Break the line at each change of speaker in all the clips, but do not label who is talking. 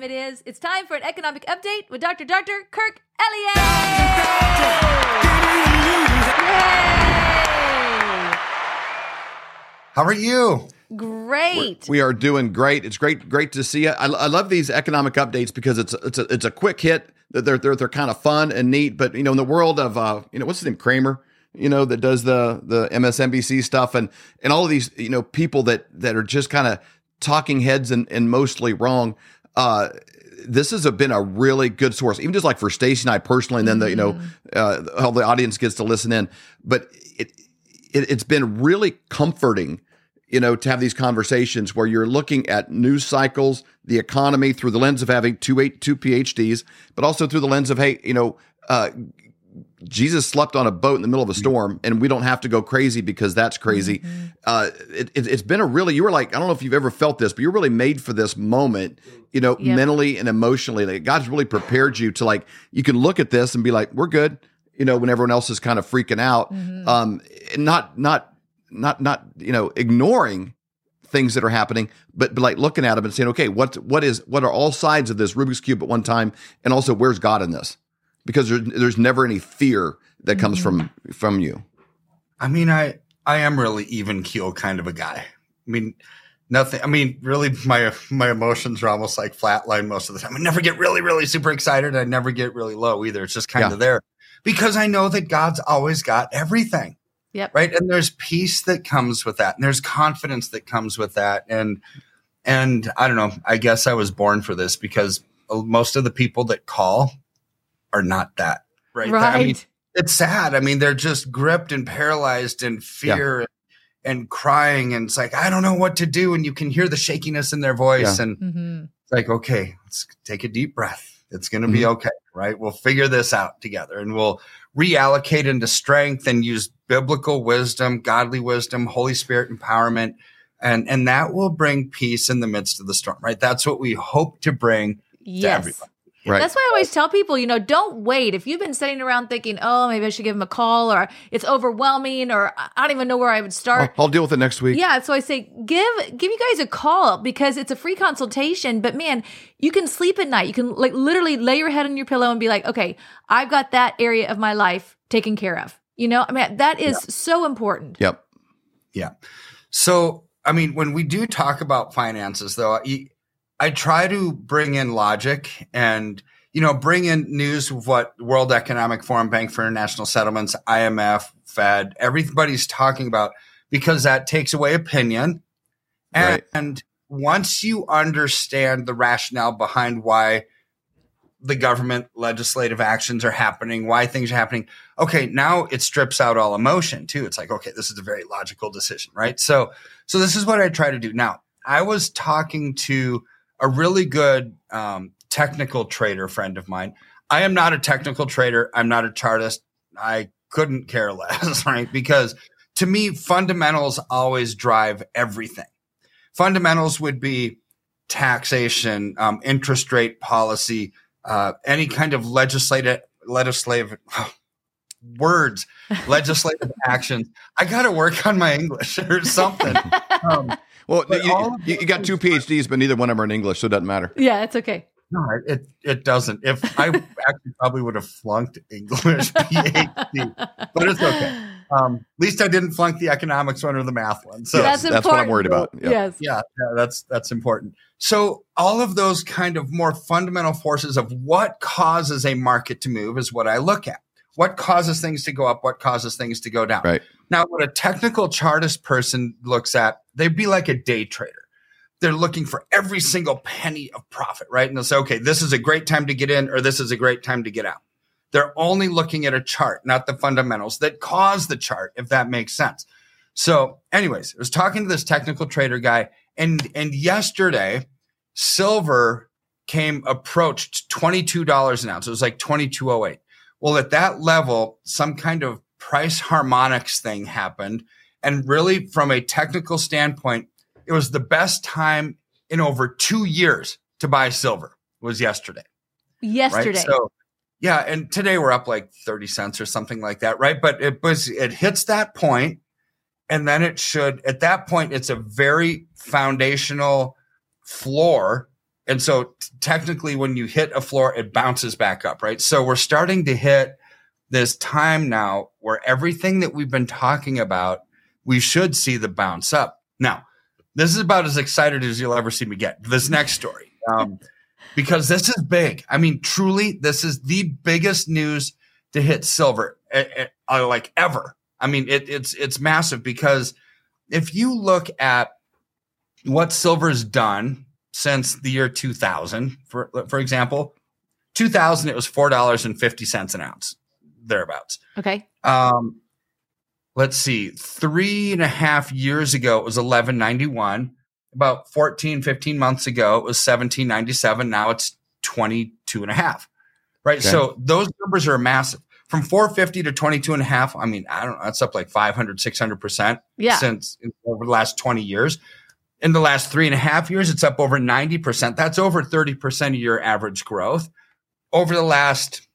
You know what time it is. It's time for an economic update with Dr. Dr. Kirk Elliott.
How are you?
Great.
We are doing great. It's great, great to see you. I, I love these economic updates because it's it's a, it's a quick hit. They're they're they're kind of fun and neat. But you know, in the world of uh, you know, what's his name, Cramer, you know, that does the the MSNBC stuff and and all of these you know people that that are just kind of talking heads and and mostly wrong. Uh, this has been a really good source, even just like for Stacy and I personally, and then the you know uh, all the audience gets to listen in. But it, it it's been really comforting you know, to have these conversations where you're looking at news cycles, the economy through the lens of having two eight two PhDs, but also through the lens of hey, you know, uh, Jesus slept on a boat in the middle of a storm, and we don't have to go crazy because that's crazy. Mm-hmm. Uh, it, has it, been a really you were like I don't know if you've ever felt this, but you're really made for this moment, you know, yep. mentally and emotionally. Like God's really prepared you to like you can look at this and be like, we're good, you know, when everyone else is kind of freaking out, mm-hmm. um, not not not not you know ignoring things that are happening, but, but like looking at them and saying, okay, what what is what are all sides of this Rubik's cube at one time, and also where's God in this? Because there's there's never any fear that comes mm-hmm. from from you.
I mean, I I am really even keel kind of a guy. I mean, nothing. I mean, really, my my emotions are almost like flatline most of the time. I never get really really super excited. I never get really low either. It's just kind yeah. of there because I know that God's always got everything.
Yep.
Right. And there's peace that comes with that. And there's confidence that comes with that. And, and I don't know, I guess I was born for this because most of the people that call are not that.
Right. Right. I
mean, it's sad. I mean, they're just gripped and paralyzed in fear yeah. and crying. And it's like, I don't know what to do. And you can hear the shakiness in their voice. Yeah. And mm-hmm. it's like, okay, let's take a deep breath. It's going to mm-hmm. be okay. Right. We'll figure this out together and we'll reallocate into strength and use biblical wisdom, godly wisdom, Holy Spirit empowerment. And, and that will bring peace in the midst of the storm, right? That's what we hope to bring yes. to everybody.
Right. That's why I always tell people, you know, don't wait. If you've been sitting around thinking, oh, maybe I should give him a call or it's overwhelming or I don't even know where I would start.
I'll, I'll deal with it next week.
Yeah. So I say, give, give you guys a call because it's a free consultation. But man, you can sleep at night. You can like literally lay your head on your pillow and be like, okay, I've got that area of my life taken care of. You know, I mean, that is so important.
Yep.
Yeah. So, I mean, when we do talk about finances, though, I try to bring in logic and you know bring in news of what World Economic Forum, Bank for International Settlements, IMF, Fed, everybody's talking about because that takes away opinion. And, right. and once you understand the rationale behind why the government legislative actions are happening, why things are happening. Okay, now it strips out all emotion too. It's like, okay, this is a very logical decision, right? So, so this is what I try to do. Now, I was talking to a really good um, technical trader friend of mine. I am not a technical trader. I'm not a chartist. I couldn't care less, right? Because to me, fundamentals always drive everything. Fundamentals would be taxation, um, interest rate policy, uh, any kind of legislative, legislative words, legislative actions. I got to work on my English or something. Um,
well, you, you, got two PhDs, but neither one of them are in English, so it doesn't matter.
Yeah, it's okay.
No, it it doesn't. If I actually probably would have flunked English PhD, but it's okay. Um, at least I didn't flunk the economics one or the math one. So
that's,
that's what I'm worried about.
Yeah. Yes.
Yeah, yeah, that's that's important. So all of those kind of more fundamental forces of what causes a market to move is what I look at. What causes things to go up? What causes things to go down?
Right.
Now, what a technical chartist person looks at, they'd be like a day trader. They're looking for every single penny of profit, right? And they'll say, okay, this is a great time to get in or this is a great time to get out. They're only looking at a chart, not the fundamentals that cause the chart, if that makes sense. So, anyways, I was talking to this technical trader guy, and and yesterday, silver came approached twenty two dollars an ounce. It was like twenty two oh eight. Well, at that level, some kind of price harmonics thing happened, and really, from a technical standpoint, it was the best time in over two years to buy silver. Was yesterday.
Yesterday.
Right? So yeah, and today we're up like 30 cents or something like that, right? But it was it hits that point and then it should at that point it's a very foundational floor And so t- technically when you hit a floor, it bounces back up, right? So we're starting to hit this time now where everything that we've been talking about, we should see the bounce up. Now, this is about as excited as you'll ever see me get. This next story. Um, because this is big. I mean, truly, this is the biggest news to hit silver uh, uh, like ever. I mean, it, it's it's massive because if you look at what silver's done since the year 2000, for for example, 2000 it was four dollars and fifty cents an ounce, thereabouts.
Okay.
Um, let's see, three and a half years ago it was 1191 about 14, 15 months ago, it was 1797. Now it's 22 and a half. Right. Okay. So those numbers are massive. From 450 to 22 and a half. I mean, I don't know. That's up like 500, 600%
yeah.
since over the last 20 years. In the last three and a half years, it's up over 90%. That's over 30% of your average growth. Over the last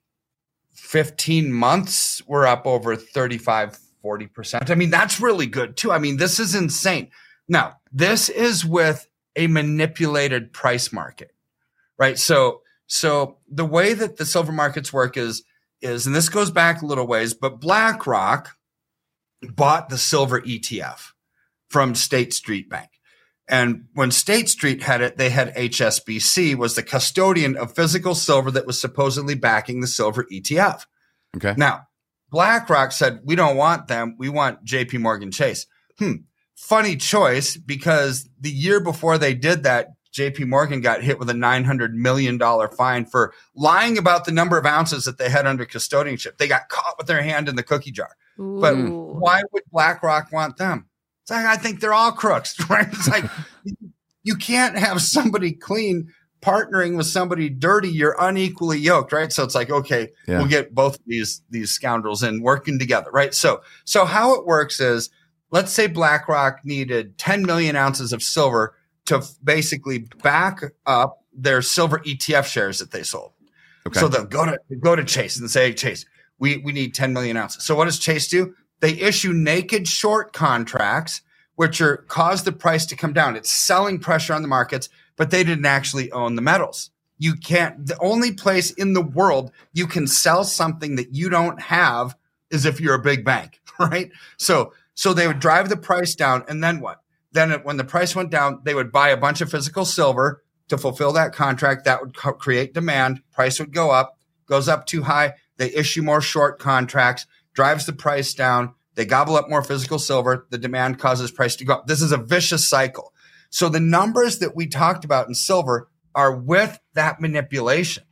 15 months, we're up over 35, 40%. I mean, that's really good too. I mean, this is insane. Now, this is with a manipulated price market, right? So, so the way that the silver markets work is, is, and this goes back a little ways, but BlackRock bought the silver ETF from State Street Bank. And when State Street had it, they had HSBC was the custodian of physical silver that was supposedly backing the silver ETF.
Okay.
Now, BlackRock said, we don't want them. We want JP Morgan Chase. Hmm funny choice because the year before they did that, JP Morgan got hit with a $900 million fine for lying about the number of ounces that they had under custodianship. They got caught with their hand in the cookie jar. Ooh. But why would BlackRock want them? It's like, I think they're all crooks, right? It's like, you can't have somebody clean partnering with somebody dirty. You're unequally yoked, right? So it's like, okay, yeah. we'll get both these, these scoundrels in working together, right? So, so how it works is, let's say BlackRock needed 10 million ounces of silver to basically back up their silver ETF shares that they sold. Okay. So they'll go to go to Chase and say, Chase, we, we need 10 million ounces. So what does Chase do? They issue naked short contracts, which are cause the price to come down. It's selling pressure on the markets, but they didn't actually own the metals. You can't, the only place in the world you can sell something that you don't have is if you're a big bank, right? So so they would drive the price down. And then what? Then when the price went down, they would buy a bunch of physical silver to fulfill that contract. That would co- create demand. Price would go up, goes up too high. They issue more short contracts, drives the price down. They gobble up more physical silver. The demand causes price to go up. This is a vicious cycle. So the numbers that we talked about in silver are with that manipulation.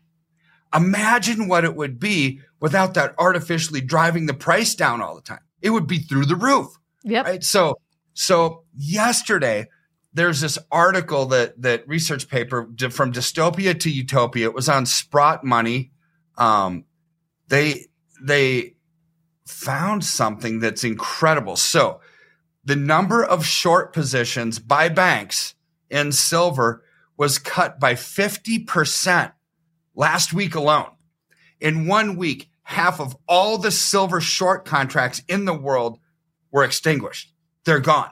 Imagine what it would be without that artificially driving the price down all the time it would be through the roof.
Yep.
Right. So, so yesterday there's this article that, that research paper from dystopia to utopia. It was on Sprott money. Um, they, they found something that's incredible. So the number of short positions by banks in silver was cut by 50% last week alone. In one week, half of all the silver short contracts in the world were extinguished. They're gone.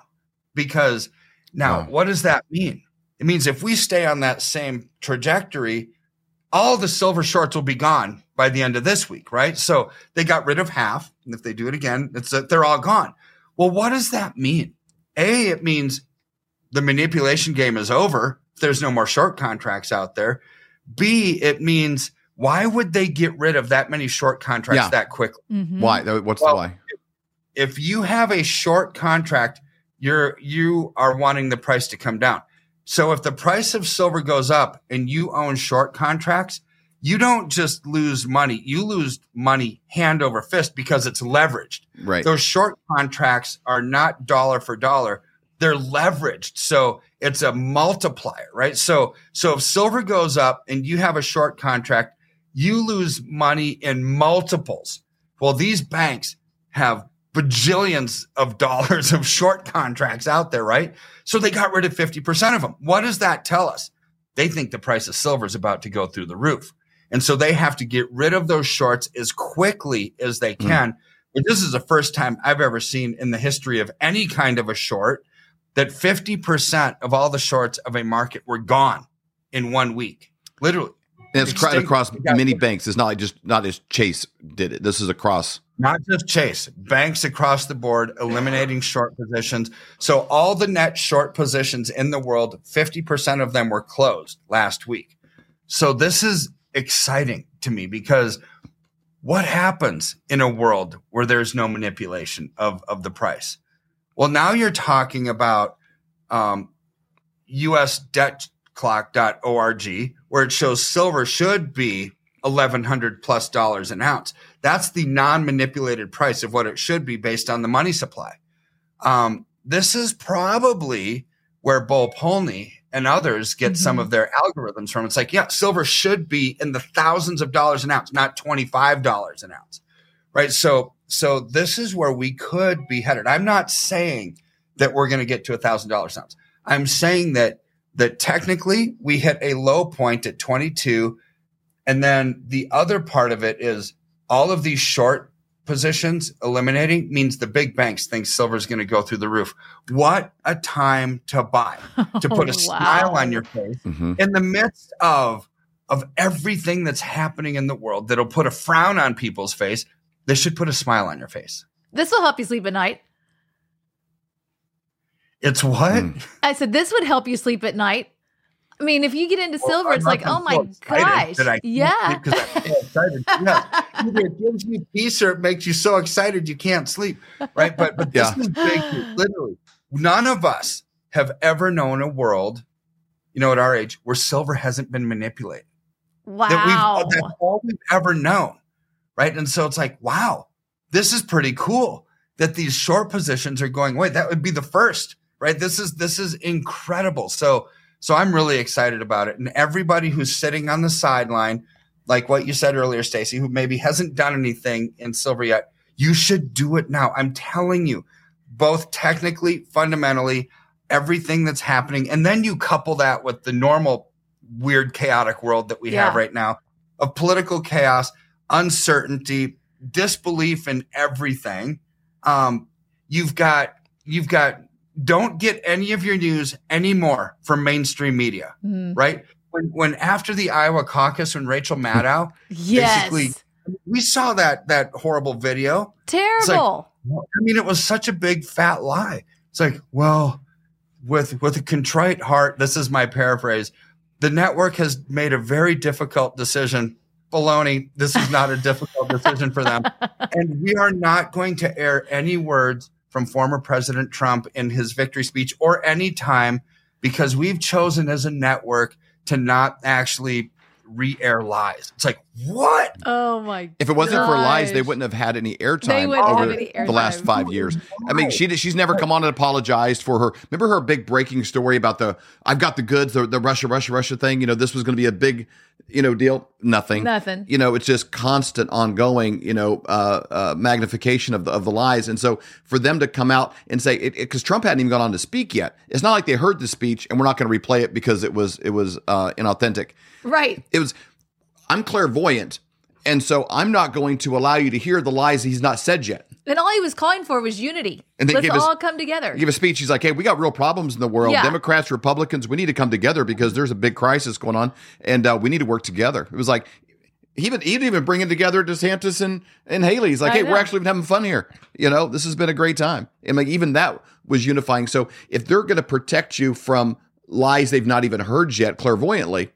Because now, what does that mean? It means if we stay on that same trajectory, all the silver shorts will be gone by the end of this week, right? So they got rid of half. And if they do it again, it's that they're all gone. Well, what does that mean? A, it means the manipulation game is over. There's no more short contracts out there. B, it means why would they get rid of that many short contracts yeah. that quickly?
Mm-hmm. Why? What's well, the why?
If you have a short contract, you're you are wanting the price to come down. So if the price of silver goes up and you own short contracts, you don't just lose money. You lose money hand over fist because it's leveraged.
Right.
Those short contracts are not dollar for dollar. They're leveraged. So it's a multiplier, right? So, so if silver goes up and you have a short contract, you lose money in multiples. Well, these banks have bajillions of dollars of short contracts out there, right? So they got rid of 50% of them. What does that tell us? They think the price of silver is about to go through the roof. And so they have to get rid of those shorts as quickly as they hmm. can. Mm. But this is the first time I've ever seen in the history of any kind of a short that 50% of all the shorts of a market were gone in one week, literally.
And it's
Extinct-
across many banks. It's not like just not as Chase did it. This is across.
Not just Chase, banks across the board eliminating short positions. So all the net short positions in the world, 50% of them were closed last week. So this is exciting to me because what happens in a world where there's no manipulation of, of the price? Well, now you're talking about um, usdebtclock.org, where it shows silver should be 1100 plus dollars an ounce. That's the non manipulated price of what it should be based on the money supply. Um, this is probably where Bo Polny and others get some
Mhm.
of their algorithms from. It's like, yeah, silver should be in the thousands of dollars an ounce, not $25 an ounce. Right. So, so this is where we could be headed. I'm not saying that we're going to get to a thousand dollars an ounce. I'm saying that, that technically we hit a low point at 22. And then the other part of it is all of these short positions eliminating means the big banks think silver is going to go through the roof. What a time to buy, to put a
Oh,
smile on your face
Mhm.
in the midst of of everything that's happening in the world that'll put a frown on people's face. This should put a smile on your face.
This will help you sleep at night.
It's what?
Mm.
I said this would help you sleep at night. I mean, if you get into
Well,
silver,
I'm
it's like, oh my
feel excited
gosh,
that I
yeah.
sleep 'cause I'm so excited. Yes. Either it gives you peace or it makes you so excited you can't sleep. Right. But but this is big. Literally, none of us have ever known a world, you know, at our age where silver hasn't been manipulated. That
Wow.
we've that's all we've ever known. Right. And so it's like, wow, this is pretty cool that these short positions are going away. That would be the first, right? This is this is incredible. So so I'm really excited about it. And everybody who's sitting on the sideline, like what you said earlier, Stacy, who maybe hasn't done anything in silver yet, you should do it now. I'm telling you, both technically, fundamentally, everything that's happening. And then you couple that with the normal weird, chaotic world that we have right now of political chaos, uncertainty, disbelief in everything. Um, you've got, you've got, don't get any of your news anymore from mainstream media,
Mm.
right? When, when after the Iowa caucus, when Rachel Maddow,
Yes.
Basically- we saw that, that horrible video.
Terrible.
I mean, it was such a big fat lie. It's like, well, with with a contrite heart, this is my paraphrase. The network has made a very difficult decision. Baloney, this is not a difficult decision for them. And we are not going to air any words from former President Trump in his victory speech or any time because we've chosen as a network to not actually re-air lies. It's like, what?
oh my. God.
If it wasn't for lies, they wouldn't have had any airtime over
have any
the last five years. I mean, she she's never come on and apologized for her. Remember her big breaking story about the I've got the goods, the, the Russia, Russia, Russia thing. You know, this was going to be a big, you know, deal. Nothing.
Nothing.
You know, it's just constant, ongoing, you know, uh, uh, magnification of the of the lies. And so for them to come out and say, because Trump hadn't even gone on to speak yet, it's not like they heard the speech and we're not going to replay it because it was it was uh, inauthentic
Right.
it was i'm clairvoyant and so i'm not going to allow you to hear the lies he's not said yet
And all he was calling for was unity.
And they
Let's
gave us-
all come together.
give a speech he's like hey we got real problems in the world
Yeah.
democrats republicans we need to come together because there's a big crisis going on and uh, we need to work together it was like he even he didn't even bring it together DeSantis and and Haley. He's like,
I
hey,
know.
we're actually having fun here. You know, this has been a great time. And like even that was unifying. So if they're going to protect you from lies they've not even heard yet, clairvoyantly,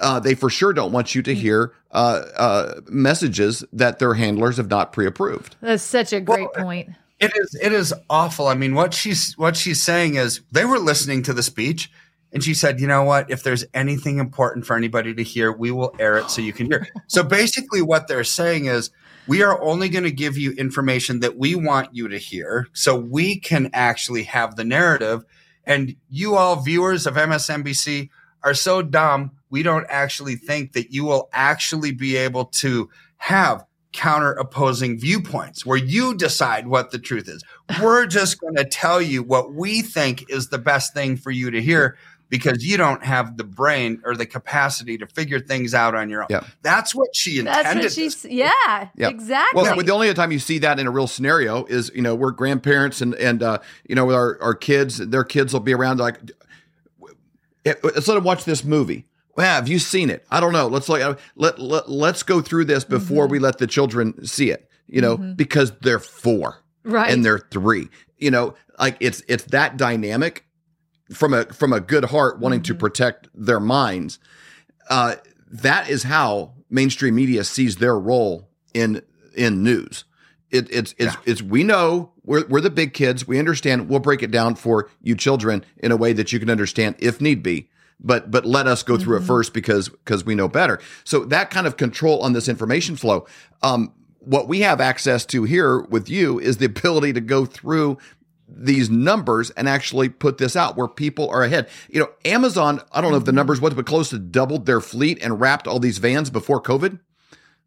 uh, they for sure don't want you to hear uh, uh, messages that their handlers have not pre-approved.
That's such a great
Well,
point.
It is it is awful. I mean, what she's what she's saying is they were listening to the speech and she said, "You know what? If there's anything important for anybody to hear, we will air it so you can hear." so basically what they're saying is we are only going to give you information that we want you to hear so we can actually have the narrative and you all viewers of MSNBC are so dumb we don't actually think that you will actually be able to have counter opposing viewpoints where you decide what the truth is. We're just going to tell you what we think is the best thing for you to hear because you don't have the brain or the capacity to figure things out on your own.
Yeah.
That's what she intended.
That's what she's. Yeah,
Yeah.
exactly.
Well, the only time you see that in a real scenario is, you know, we're grandparents and and uh, you know, with our our kids, their kids will be around like, "Eh, let's let them watch this movie. Well, have you seen it? I don't know. Let's like let, let let's go through this before
Mm-hmm.
we let the children see it. You know, because they're four
Right.
and they're three. You know, like it's it's that dynamic from a from a good heart wanting to protect their minds. Uh, that is how mainstream media sees their role in in news. It, it's it's it's we know we're we're the big kids. We understand. We'll break it down for you children in a way that you can understand if need be. But but let us go through it first because because we know better. So that kind of control on this information flow. Um, what we have access to here with you is the ability to go through these numbers and actually put this out where people are ahead. You know, Amazon, I don't know if the numbers was, but close to doubled their fleet and wrapped all these vans before COVID.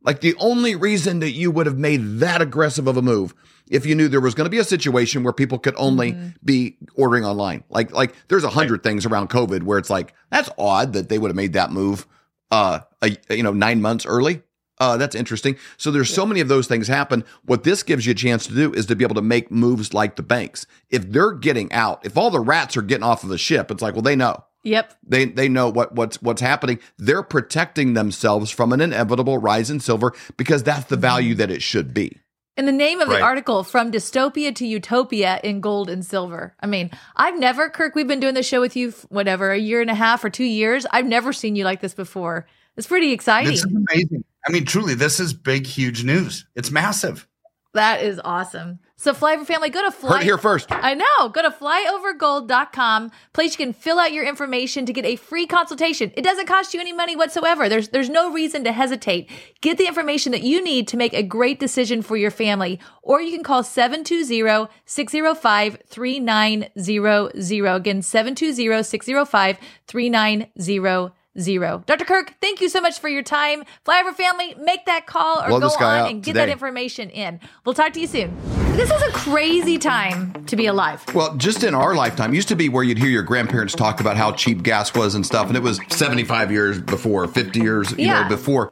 Like the only reason that you would have made that aggressive of a move if you knew there was going to be a situation where people could only be ordering online. Like like there's a hundred things around COVID where it's like that's odd that they would have made that move uh a, you know 9 months early. Uh, that's interesting. So there's so many of those things happen. What this gives you a chance to do is to be able to make moves like the banks. If they're getting out, if all the rats are getting off of the ship, it's like, well, they know.
Yep.
They they know what what's what's happening. They're protecting themselves from an inevitable rise in silver because that's the value that it should be.
In the name of the
Right.
article, From Dystopia to Utopia in Gold and Silver. I mean, I've never, Kirk, we've been doing this show with you, whatever, a year and a half or two years. I've never seen you like this before. It's pretty exciting.
This is amazing. I mean, truly, this is big, huge news. It's massive.
that is awesome. So, Flyover family, go to fly.
Heard here first.
I know. Go to flyovergold.com. Place you can fill out your information to get a free consultation. It doesn't cost you any money whatsoever. There's there's no reason to hesitate. Get the information that you need to make a great decision for your family. Or you can call 720-605-3900. Again, 720-605-3900. Dr. Kirk, thank you so much for your time. Flyover family, make that call or
Blow
go on and get
today.
that information in. We'll talk to you soon. This is a crazy time to be alive.
Well, just in our lifetime, used to be where you'd hear your grandparents talk about how cheap gas was and stuff, and it was 75 years before, 50 years, you
Yeah.
know, before.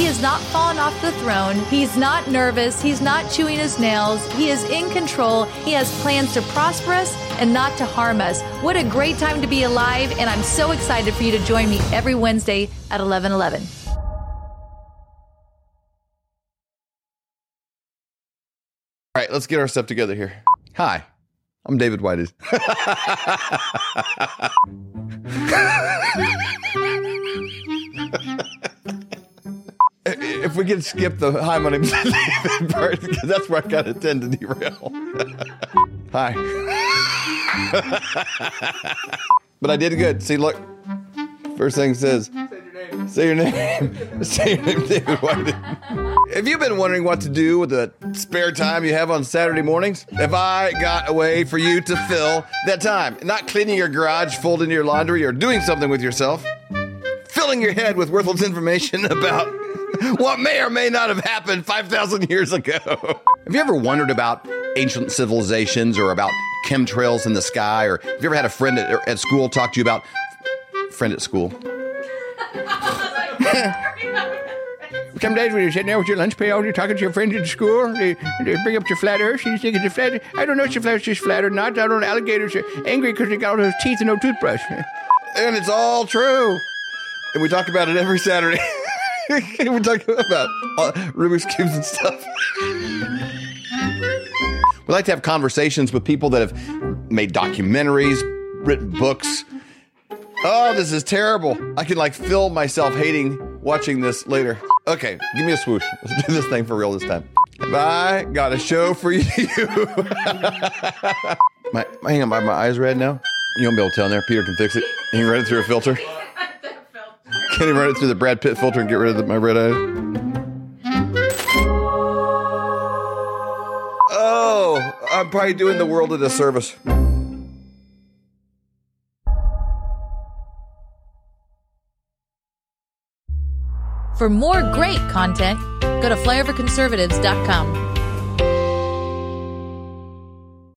He has not fallen off the throne. He's not nervous. He's not chewing his nails. He is in control. He has plans to prosper us and not to harm us. What a great time to be alive. And I'm so excited for you to join me every Wednesday at 1111.
All right, let's get our stuff together here. Hi, I'm David Whited. if we could skip the hi, my name's David part, because that's where I kind of tend to derail. hi. but I did good. See, look. First thing says, Say your name. Say your name, David White. Have you been wondering what to do with the spare time you have on Saturday mornings? Have I got a way for you to fill that time? Not cleaning your garage, folding your laundry, or doing something with yourself. Filling your head with worthless information about what may or may not have happened 5,000 years ago. Have you ever wondered about ancient civilizations or about chemtrails in the sky? Or have you ever had a friend at, at school talk to you about friend at school? Some days when you're sitting there with your lunch pail, you're talking to your friends at school, they, they bring up your flat earth, and you think it's a flat I don't know if your flat earth is flat or not. I don't know. Alligators are angry because they got all those teeth and no toothbrush. And it's all true. And we talk about it every Saturday. we talk about uh, Rubik's Cubes and stuff. we like to have conversations with people that have made documentaries, written books. Oh, this is terrible. I can like feel myself hating watching this later. Okay, give me a swoosh. Let's do this thing for real this time. I got a show for you? my, hang on, my, my eyes red now. You won't be able to tell in there. Peter can fix it. He can run it through a filter. Can he run it through the Brad Pitt filter and get rid of the, my red eye? Oh, I'm probably doing the world a disservice.
For more great content, go to flyoverconservatives.com.